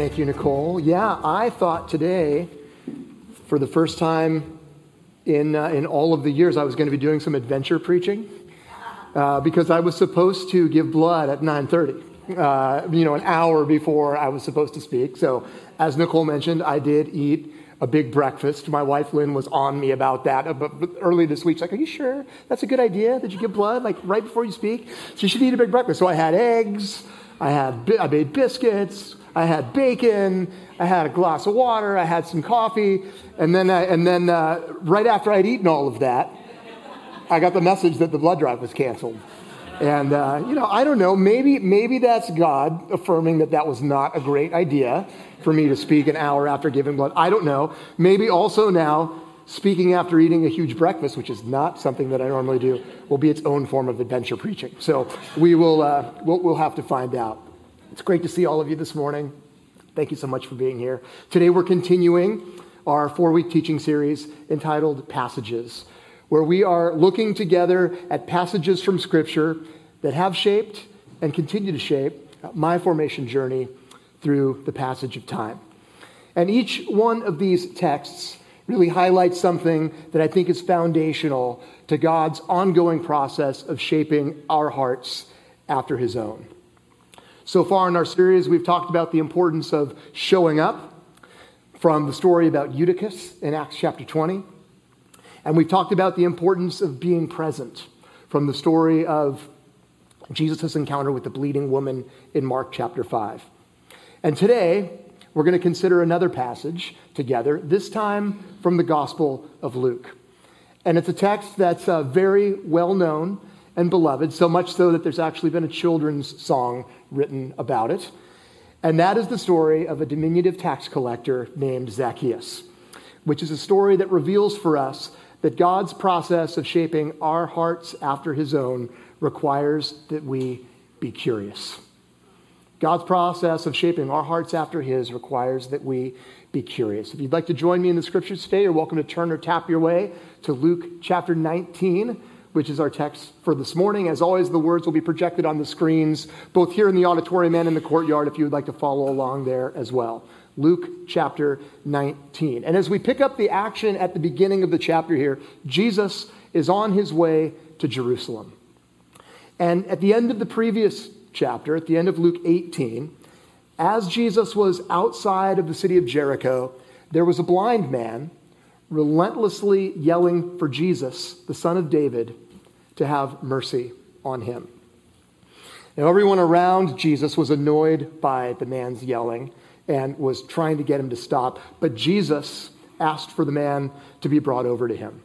Thank you, Nicole. Yeah, I thought today, for the first time in, uh, in all of the years, I was going to be doing some adventure preaching uh, because I was supposed to give blood at 9:30, uh, you know, an hour before I was supposed to speak. So, as Nicole mentioned, I did eat a big breakfast. My wife Lynn was on me about that uh, but early this week. She's like, "Are you sure that's a good idea that you give blood like right before you speak? So you should eat a big breakfast." So I had eggs. I had I made biscuits. I had bacon. I had a glass of water. I had some coffee, and then I, and then uh, right after I'd eaten all of that, I got the message that the blood drive was canceled. And uh, you know, I don't know. Maybe maybe that's God affirming that that was not a great idea for me to speak an hour after giving blood. I don't know. Maybe also now speaking after eating a huge breakfast, which is not something that I normally do, will be its own form of adventure preaching. So we will uh, we'll, we'll have to find out. It's great to see all of you this morning. Thank you so much for being here. Today we're continuing our four week teaching series entitled Passages, where we are looking together at passages from Scripture that have shaped and continue to shape my formation journey through the passage of time. And each one of these texts really highlights something that I think is foundational to God's ongoing process of shaping our hearts after His own. So far in our series, we've talked about the importance of showing up from the story about Eutychus in Acts chapter 20. And we've talked about the importance of being present from the story of Jesus' encounter with the bleeding woman in Mark chapter 5. And today, we're going to consider another passage together, this time from the Gospel of Luke. And it's a text that's uh, very well known and beloved, so much so that there's actually been a children's song written about it. And that is the story of a diminutive tax collector named Zacchaeus, which is a story that reveals for us that God's process of shaping our hearts after his own requires that we be curious. God's process of shaping our hearts after his requires that we be curious. If you'd like to join me in the scriptures today, you're welcome to turn or tap your way to Luke chapter 19 which is our text for this morning. As always, the words will be projected on the screens, both here in the auditorium and in the courtyard, if you would like to follow along there as well. Luke chapter 19. And as we pick up the action at the beginning of the chapter here, Jesus is on his way to Jerusalem. And at the end of the previous chapter, at the end of Luke 18, as Jesus was outside of the city of Jericho, there was a blind man relentlessly yelling for Jesus, the son of David, to have mercy on him. Now, everyone around Jesus was annoyed by the man's yelling and was trying to get him to stop, but Jesus asked for the man to be brought over to him.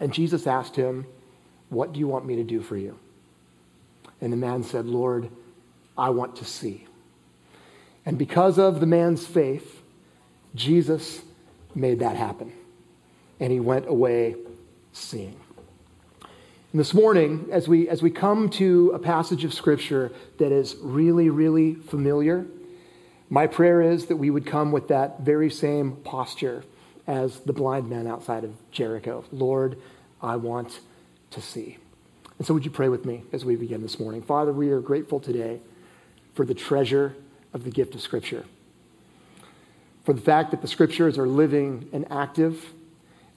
And Jesus asked him, What do you want me to do for you? And the man said, Lord, I want to see. And because of the man's faith, Jesus made that happen. And he went away seeing. And this morning, as we, as we come to a passage of Scripture that is really, really familiar, my prayer is that we would come with that very same posture as the blind man outside of Jericho. Lord, I want to see. And so, would you pray with me as we begin this morning? Father, we are grateful today for the treasure of the gift of Scripture for the fact that the scriptures are living and active,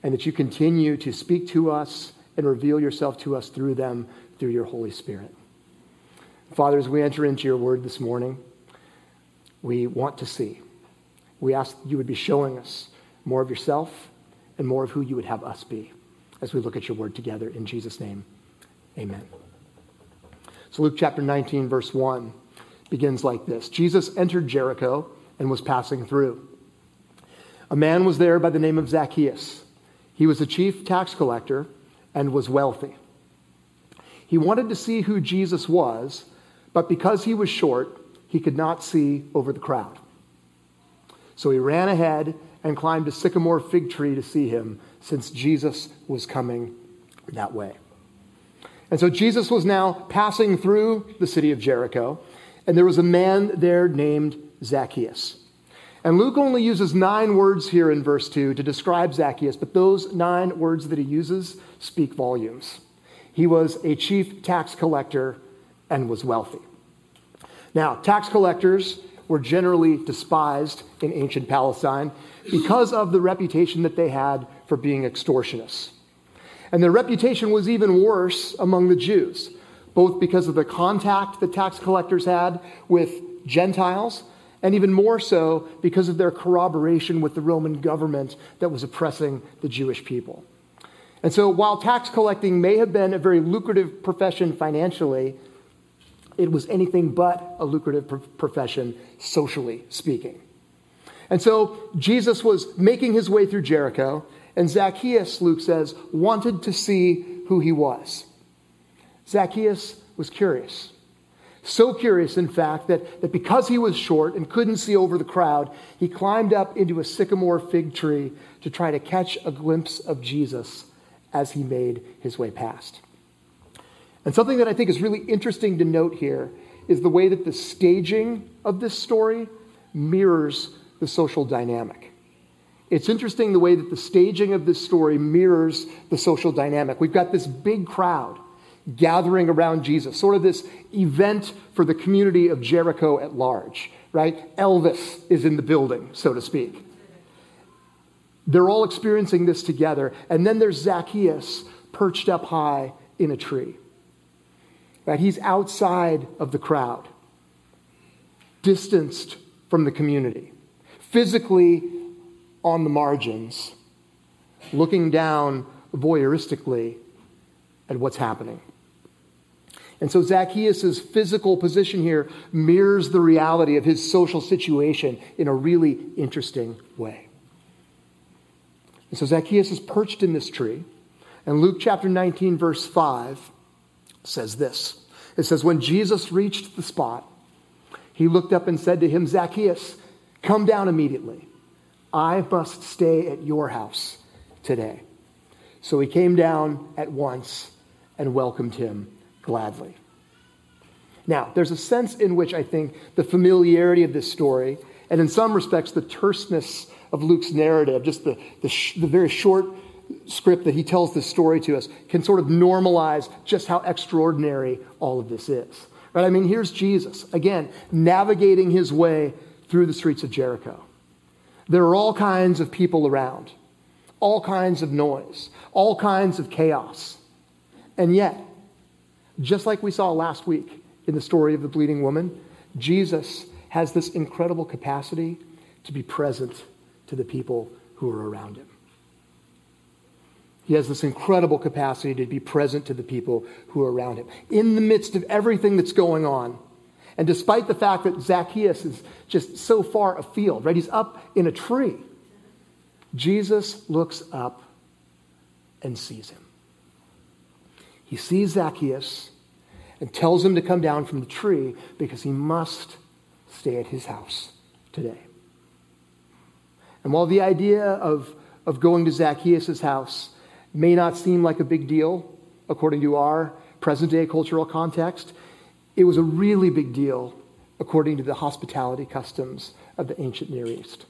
and that you continue to speak to us and reveal yourself to us through them through your Holy Spirit. Father, as we enter into your word this morning, we want to see. We ask you would be showing us more of yourself and more of who you would have us be as we look at your word together. In Jesus' name, amen. So, Luke chapter 19, verse 1 begins like this Jesus entered Jericho and was passing through. A man was there by the name of Zacchaeus. He was a chief tax collector and was wealthy. He wanted to see who Jesus was, but because he was short, he could not see over the crowd. So he ran ahead and climbed a sycamore fig tree to see him, since Jesus was coming that way. And so Jesus was now passing through the city of Jericho, and there was a man there named Zacchaeus. And Luke only uses nine words here in verse 2 to describe Zacchaeus, but those nine words that he uses speak volumes. He was a chief tax collector and was wealthy. Now, tax collectors were generally despised in ancient Palestine because of the reputation that they had for being extortionists. And their reputation was even worse among the Jews, both because of the contact that tax collectors had with Gentiles, and even more so because of their corroboration with the Roman government that was oppressing the Jewish people. And so, while tax collecting may have been a very lucrative profession financially, it was anything but a lucrative profession socially speaking. And so, Jesus was making his way through Jericho, and Zacchaeus, Luke says, wanted to see who he was. Zacchaeus was curious. So curious, in fact, that, that because he was short and couldn't see over the crowd, he climbed up into a sycamore fig tree to try to catch a glimpse of Jesus as he made his way past. And something that I think is really interesting to note here is the way that the staging of this story mirrors the social dynamic. It's interesting the way that the staging of this story mirrors the social dynamic. We've got this big crowd gathering around Jesus, sort of this event for the community of Jericho at large, right? Elvis is in the building, so to speak. They're all experiencing this together. And then there's Zacchaeus perched up high in a tree. Right? He's outside of the crowd, distanced from the community, physically on the margins, looking down voyeuristically at what's happening. And so Zacchaeus' physical position here mirrors the reality of his social situation in a really interesting way. And so Zacchaeus is perched in this tree, and Luke chapter 19, verse 5 says this It says, When Jesus reached the spot, he looked up and said to him, Zacchaeus, come down immediately. I must stay at your house today. So he came down at once and welcomed him gladly. Now, there's a sense in which I think the familiarity of this story, and in some respects the terseness of Luke's narrative, just the, the, sh- the very short script that he tells this story to us, can sort of normalize just how extraordinary all of this is. Right? I mean, here's Jesus, again, navigating his way through the streets of Jericho. There are all kinds of people around, all kinds of noise, all kinds of chaos. And yet, just like we saw last week in the story of the bleeding woman, Jesus has this incredible capacity to be present to the people who are around him. He has this incredible capacity to be present to the people who are around him. In the midst of everything that's going on, and despite the fact that Zacchaeus is just so far afield, right? He's up in a tree. Jesus looks up and sees him. He sees Zacchaeus and tells him to come down from the tree because he must stay at his house today. And while the idea of, of going to Zacchaeus' house may not seem like a big deal according to our present day cultural context, it was a really big deal according to the hospitality customs of the ancient Near East.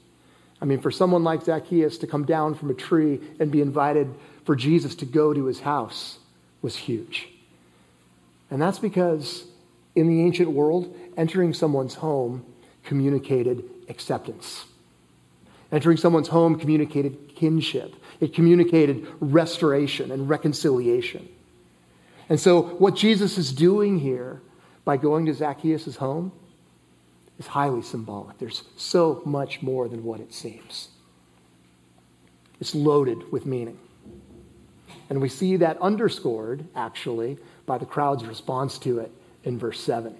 I mean, for someone like Zacchaeus to come down from a tree and be invited for Jesus to go to his house was huge. And that's because in the ancient world, entering someone's home communicated acceptance. Entering someone's home communicated kinship, it communicated restoration and reconciliation. And so, what Jesus is doing here by going to Zacchaeus' home is highly symbolic. There's so much more than what it seems, it's loaded with meaning. And we see that underscored, actually, by the crowd's response to it in verse 7.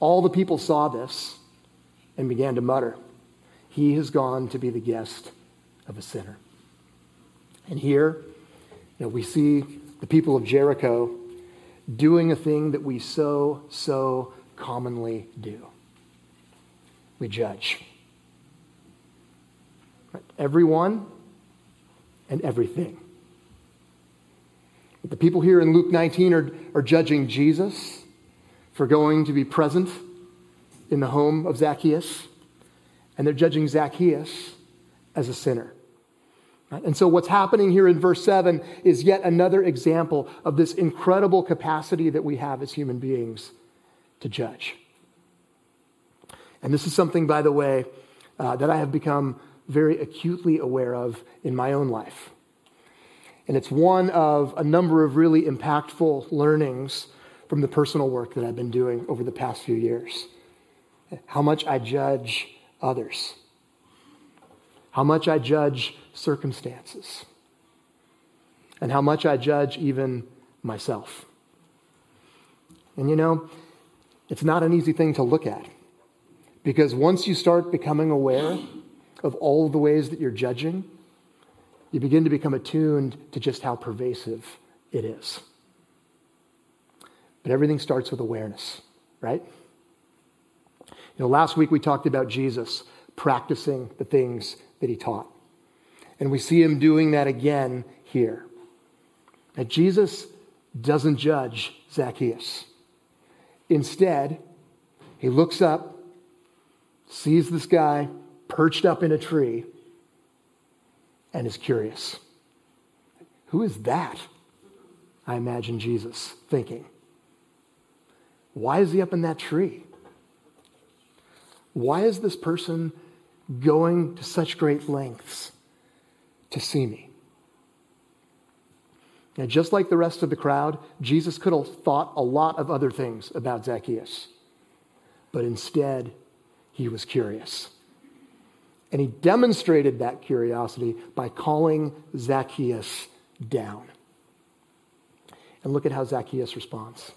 All the people saw this and began to mutter, He has gone to be the guest of a sinner. And here, you know, we see the people of Jericho doing a thing that we so, so commonly do we judge. Everyone and everything. The people here in Luke 19 are, are judging Jesus for going to be present in the home of Zacchaeus, and they're judging Zacchaeus as a sinner. And so, what's happening here in verse 7 is yet another example of this incredible capacity that we have as human beings to judge. And this is something, by the way, uh, that I have become very acutely aware of in my own life. And it's one of a number of really impactful learnings from the personal work that I've been doing over the past few years. How much I judge others, how much I judge circumstances, and how much I judge even myself. And you know, it's not an easy thing to look at because once you start becoming aware of all the ways that you're judging, you begin to become attuned to just how pervasive it is. But everything starts with awareness, right? You know, last week we talked about Jesus practicing the things that he taught. And we see him doing that again here. That Jesus doesn't judge Zacchaeus. Instead, he looks up, sees this guy perched up in a tree, and is curious. Who is that? I imagine Jesus thinking. Why is he up in that tree? Why is this person going to such great lengths to see me? Now, just like the rest of the crowd, Jesus could have thought a lot of other things about Zacchaeus, but instead, he was curious. And he demonstrated that curiosity by calling Zacchaeus down. And look at how Zacchaeus responds.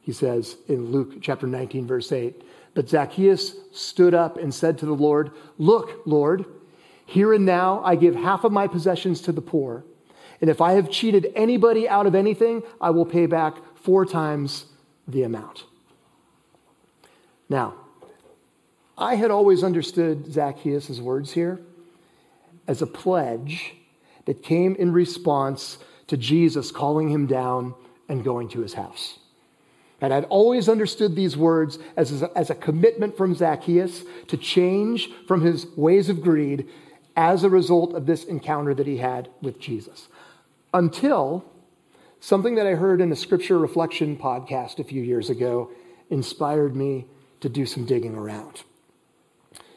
He says in Luke chapter 19, verse 8, But Zacchaeus stood up and said to the Lord, Look, Lord, here and now I give half of my possessions to the poor. And if I have cheated anybody out of anything, I will pay back four times the amount. Now, I had always understood Zacchaeus' words here as a pledge that came in response to Jesus calling him down and going to his house. And I'd always understood these words as a, as a commitment from Zacchaeus to change from his ways of greed as a result of this encounter that he had with Jesus. Until something that I heard in a scripture reflection podcast a few years ago inspired me to do some digging around.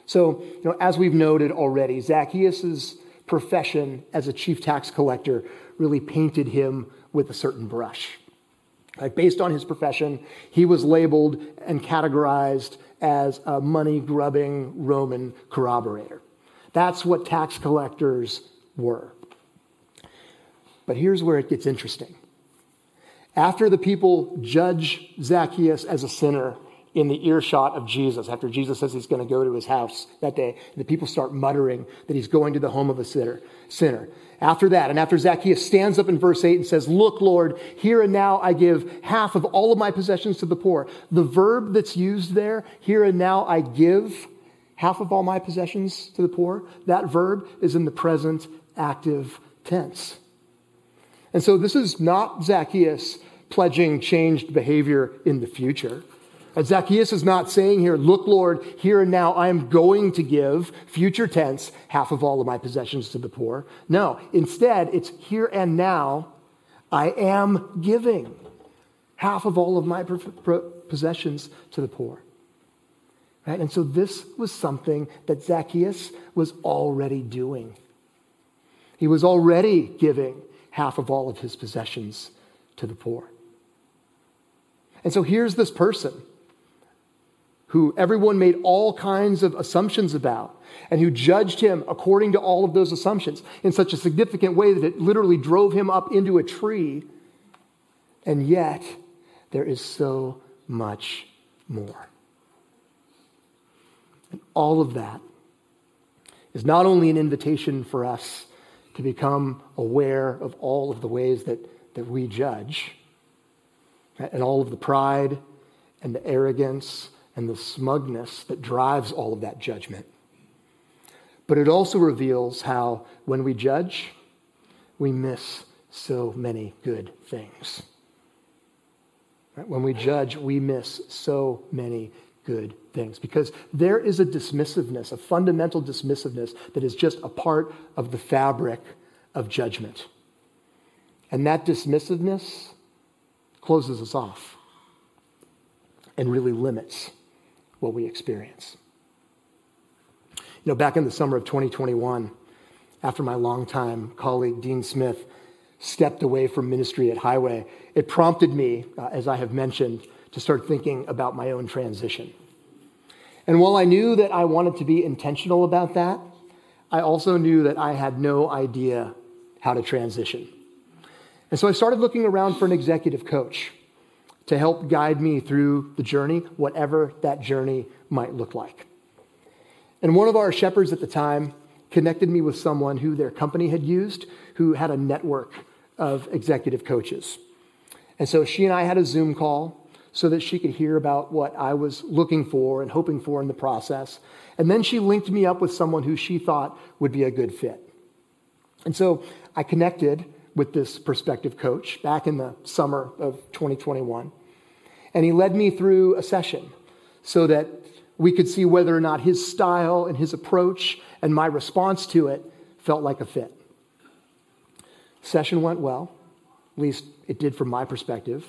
So, you know, as we've noted already, Zacchaeus' profession as a chief tax collector really painted him with a certain brush. Like based on his profession, he was labeled and categorized as a money grubbing Roman corroborator. That's what tax collectors were. But here's where it gets interesting. After the people judge Zacchaeus as a sinner in the earshot of Jesus, after Jesus says he's going to go to his house that day, the people start muttering that he's going to the home of a sinner. sinner. After that, and after Zacchaeus stands up in verse 8 and says, Look, Lord, here and now I give half of all of my possessions to the poor. The verb that's used there, here and now I give half of all my possessions to the poor, that verb is in the present active tense. And so this is not Zacchaeus pledging changed behavior in the future. Zacchaeus is not saying here, Look, Lord, here and now I am going to give, future tense, half of all of my possessions to the poor. No, instead, it's here and now I am giving half of all of my possessions to the poor. Right? And so this was something that Zacchaeus was already doing. He was already giving half of all of his possessions to the poor. And so here's this person who everyone made all kinds of assumptions about, and who judged him according to all of those assumptions in such a significant way that it literally drove him up into a tree. And yet, there is so much more. And all of that is not only an invitation for us to become aware of all of the ways that, that we judge, and all of the pride and the arrogance and the smugness that drives all of that judgment. But it also reveals how, when we judge, we miss so many good things. When we judge, we miss so many good things because there is a dismissiveness, a fundamental dismissiveness that is just a part of the fabric of judgment. And that dismissiveness closes us off. and really limits what we experience. You know, back in the summer of 2021, after my longtime colleague Dean Smith stepped away from ministry at Highway, it prompted me, uh, as I have mentioned, to start thinking about my own transition. And while I knew that I wanted to be intentional about that, I also knew that I had no idea how to transition. And so I started looking around for an executive coach to help guide me through the journey, whatever that journey might look like. And one of our shepherds at the time connected me with someone who their company had used who had a network of executive coaches. And so she and I had a Zoom call so that she could hear about what I was looking for and hoping for in the process. And then she linked me up with someone who she thought would be a good fit. And so I connected with this prospective coach back in the summer of 2021. And he led me through a session so that we could see whether or not his style and his approach and my response to it felt like a fit. Session went well, at least it did from my perspective.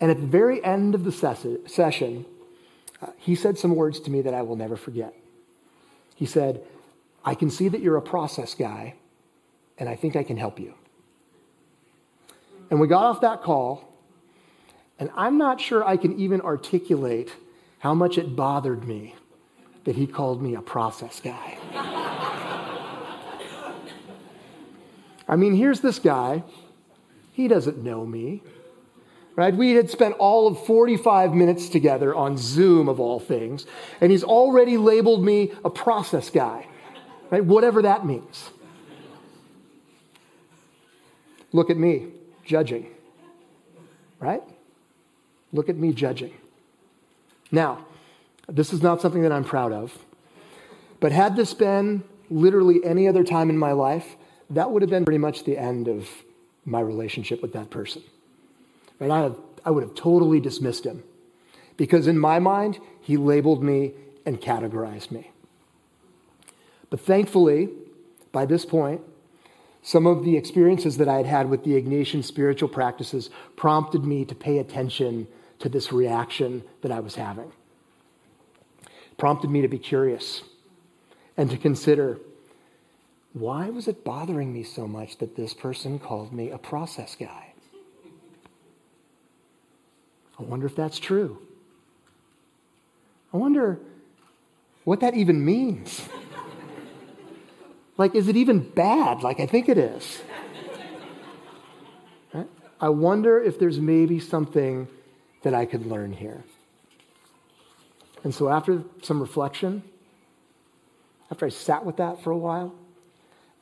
And at the very end of the ses- session, uh, he said some words to me that I will never forget. He said, I can see that you're a process guy, and I think I can help you. And we got off that call, and I'm not sure I can even articulate how much it bothered me that he called me a process guy. I mean, here's this guy. He doesn't know me. Right? We had spent all of 45 minutes together on Zoom, of all things, and he's already labeled me a process guy, right? Whatever that means. Look at me judging, right? Look at me judging. Now, this is not something that I'm proud of, but had this been literally any other time in my life, that would have been pretty much the end of my relationship with that person. Right? I, have, I would have totally dismissed him because in my mind, he labeled me and categorized me. But thankfully, by this point, some of the experiences that I had had with the Ignatian spiritual practices prompted me to pay attention to this reaction that I was having. Prompted me to be curious and to consider why was it bothering me so much that this person called me a process guy? I wonder if that's true. I wonder what that even means. like, is it even bad? Like, I think it is. I wonder if there's maybe something that I could learn here. And so, after some reflection, after I sat with that for a while,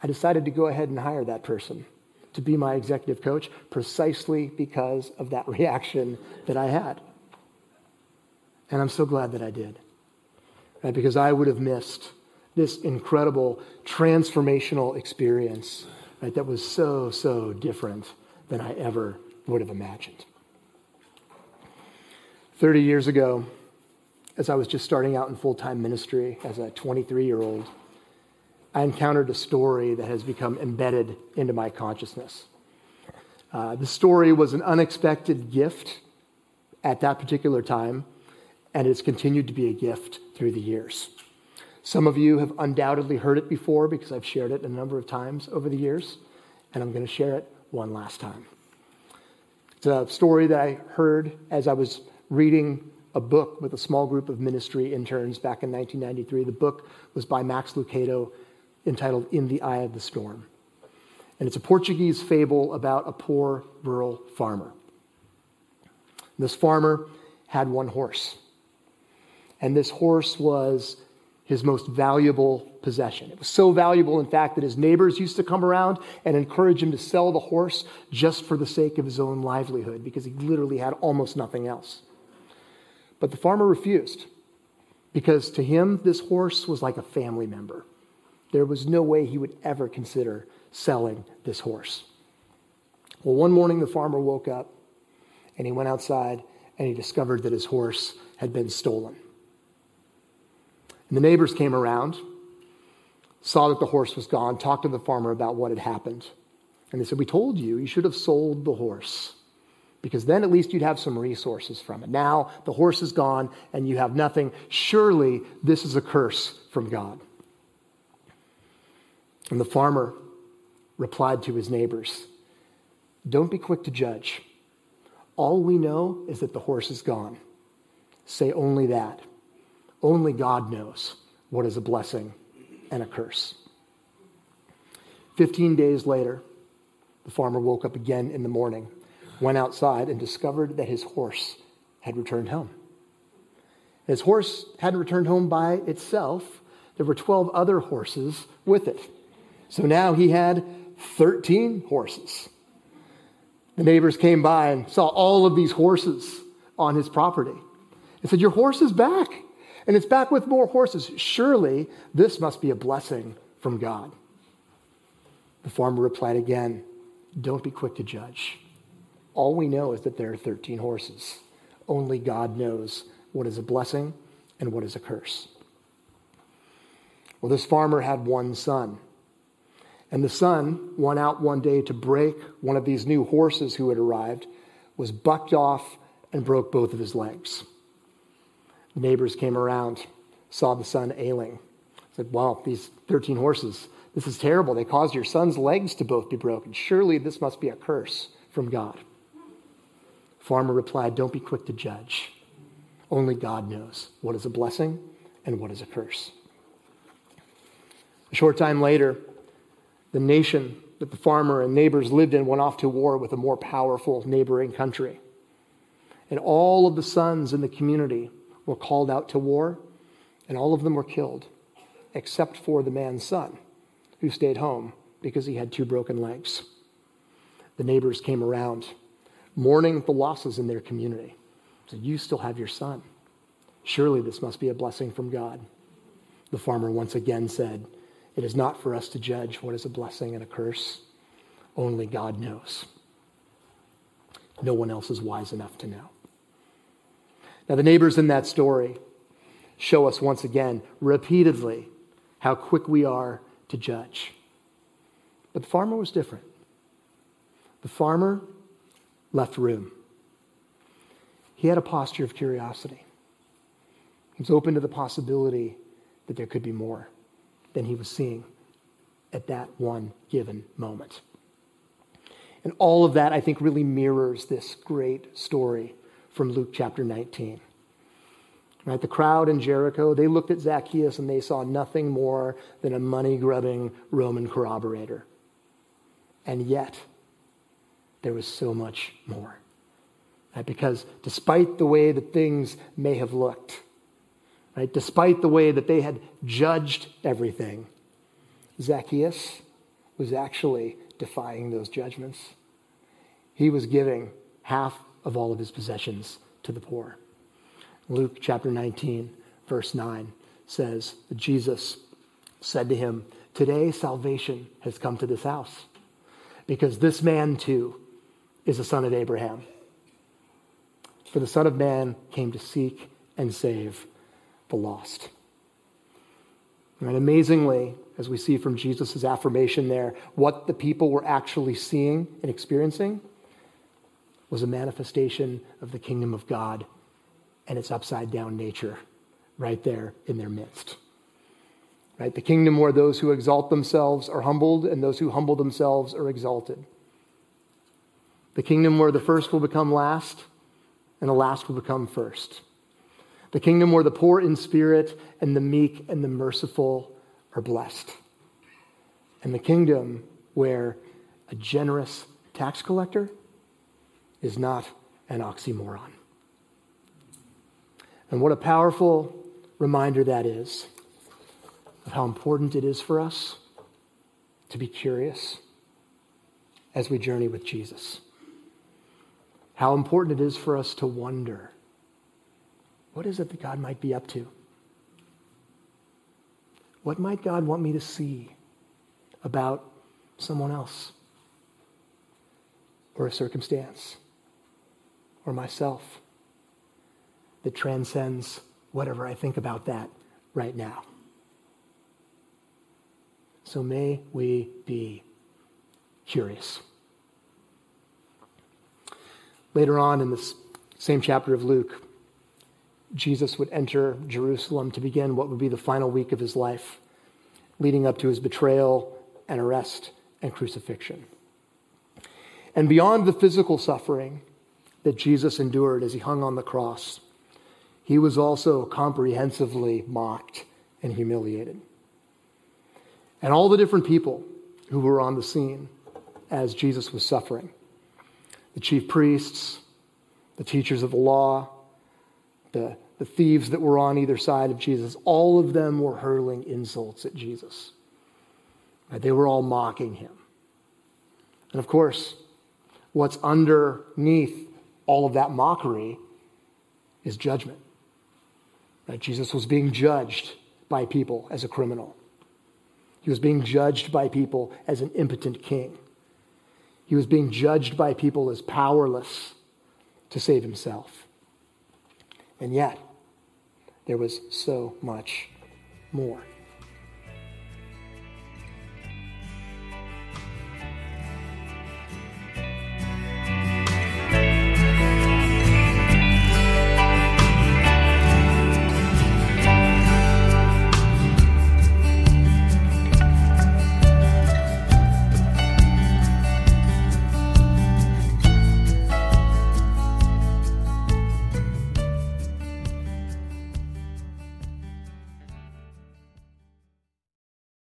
I decided to go ahead and hire that person to be my executive coach precisely because of that reaction that I had. And I'm so glad that I did. Right? Because I would have missed this incredible transformational experience right, that was so, so different than I ever would have imagined. 30 years ago, as I was just starting out in full time ministry as a 23 year old, I encountered a story that has become embedded into my consciousness. Uh, the story was an unexpected gift at that particular time, and it's continued to be a gift through the years. Some of you have undoubtedly heard it before because I've shared it a number of times over the years, and I'm going to share it one last time. It's a story that I heard as I was reading a book with a small group of ministry interns back in 1993. The book was by Max Lucado entitled In the Eye of the Storm. And it's a Portuguese fable about a poor rural farmer. This farmer had one horse. And this horse was his most valuable possession. It was so valuable, in fact, that his neighbors used to come around and encourage him to sell the horse just for the sake of his own livelihood because he literally had almost nothing else. But the farmer refused because to him, this horse was like a family member. There was no way he would ever consider selling this horse. Well, one morning the farmer woke up and he went outside and he discovered that his horse had been stolen. And the neighbors came around, saw that the horse was gone, talked to the farmer about what had happened. And they said, We told you, you should have sold the horse. Because then at least you'd have some resources from it. Now the horse is gone and you have nothing. Surely this is a curse from God. And the farmer replied to his neighbors Don't be quick to judge. All we know is that the horse is gone. Say only that. Only God knows what is a blessing and a curse. Fifteen days later, the farmer woke up again in the morning went outside and discovered that his horse had returned home. His horse hadn't returned home by itself. There were 12 other horses with it. So now he had 13 horses. The neighbors came by and saw all of these horses on his property and said, Your horse is back, and it's back with more horses. Surely this must be a blessing from God. The farmer replied again, Don't be quick to judge. All we know is that there are 13 horses. Only God knows what is a blessing and what is a curse. Well, this farmer had one son. And the son went out one day to break one of these new horses who had arrived, was bucked off, and broke both of his legs. The neighbors came around, saw the son ailing, said, Wow, these 13 horses, this is terrible. They caused your son's legs to both be broken. Surely this must be a curse from God. Farmer replied, Don't be quick to judge. Only God knows what is a blessing and what is a curse. A short time later, the nation that the farmer and neighbors lived in went off to war with a more powerful neighboring country. And all of the sons in the community were called out to war, and all of them were killed, except for the man's son, who stayed home because he had two broken legs. The neighbors came around mourning the losses in their community. So you still have your son. Surely this must be a blessing from God. The farmer once again said, It is not for us to judge what is a blessing and a curse. Only God knows. No one else is wise enough to know. Now, the neighbors in that story show us once again, repeatedly, how quick we are to judge. But the farmer was different. The farmer left room. He had a posture of curiosity. He was open to the possibility that there could be more than he was seeing at that one given moment. And all of that, I think, really mirrors this great story from Luke chapter 19. Right, the crowd in Jericho, they looked at Zacchaeus and they saw nothing more than a money grubbing Roman corroborator. And yet, there was so much more. Right? Because despite the way that things may have looked, right, despite the way that they had judged everything, Zacchaeus was actually defying those judgments. He was giving half of all of his possessions to the poor. Luke chapter 19, verse 9 says that Jesus said to him, Today salvation has come to this house, because this man too is the son of Abraham. For the Son of Man came to seek and save the lost. And amazingly, as we see from Jesus' affirmation there, what the people were actually seeing and experiencing was a manifestation of the kingdom of God and its upside down nature right there in their midst. Right? The kingdom where those who exalt themselves are humbled and those who humble themselves are exalted. The kingdom where the first will become last and the last will become first. The kingdom where the poor in spirit and the meek and the merciful are blessed. And the kingdom where a generous tax collector is not an oxymoron. And what a powerful reminder that is of how important it is for us to be curious as we journey with Jesus how important it is for us to wonder what is it that God might be up to? What might God want me to see about someone else or a circumstance or myself that transcends whatever I think about that right now? So may we be curious. Later on in this same chapter of Luke, Jesus would enter Jerusalem to begin what would be the final week of his life, leading up to his betrayal and arrest and crucifixion. And beyond the physical suffering that Jesus endured as he hung on the cross, he was also comprehensively mocked and humiliated. And all the different people who were on the scene as Jesus was suffering the chief priests, the teachers of the law, the, the thieves that were on either side of Jesus, all of them were hurling insults at Jesus. They were all mocking him. And of course, what's underneath all of that mockery is judgment. Right? Jesus was being judged by people as a criminal. He was being judged by people as an impotent king. He was being judged by people as powerless to save himself. And yet, there was so much more.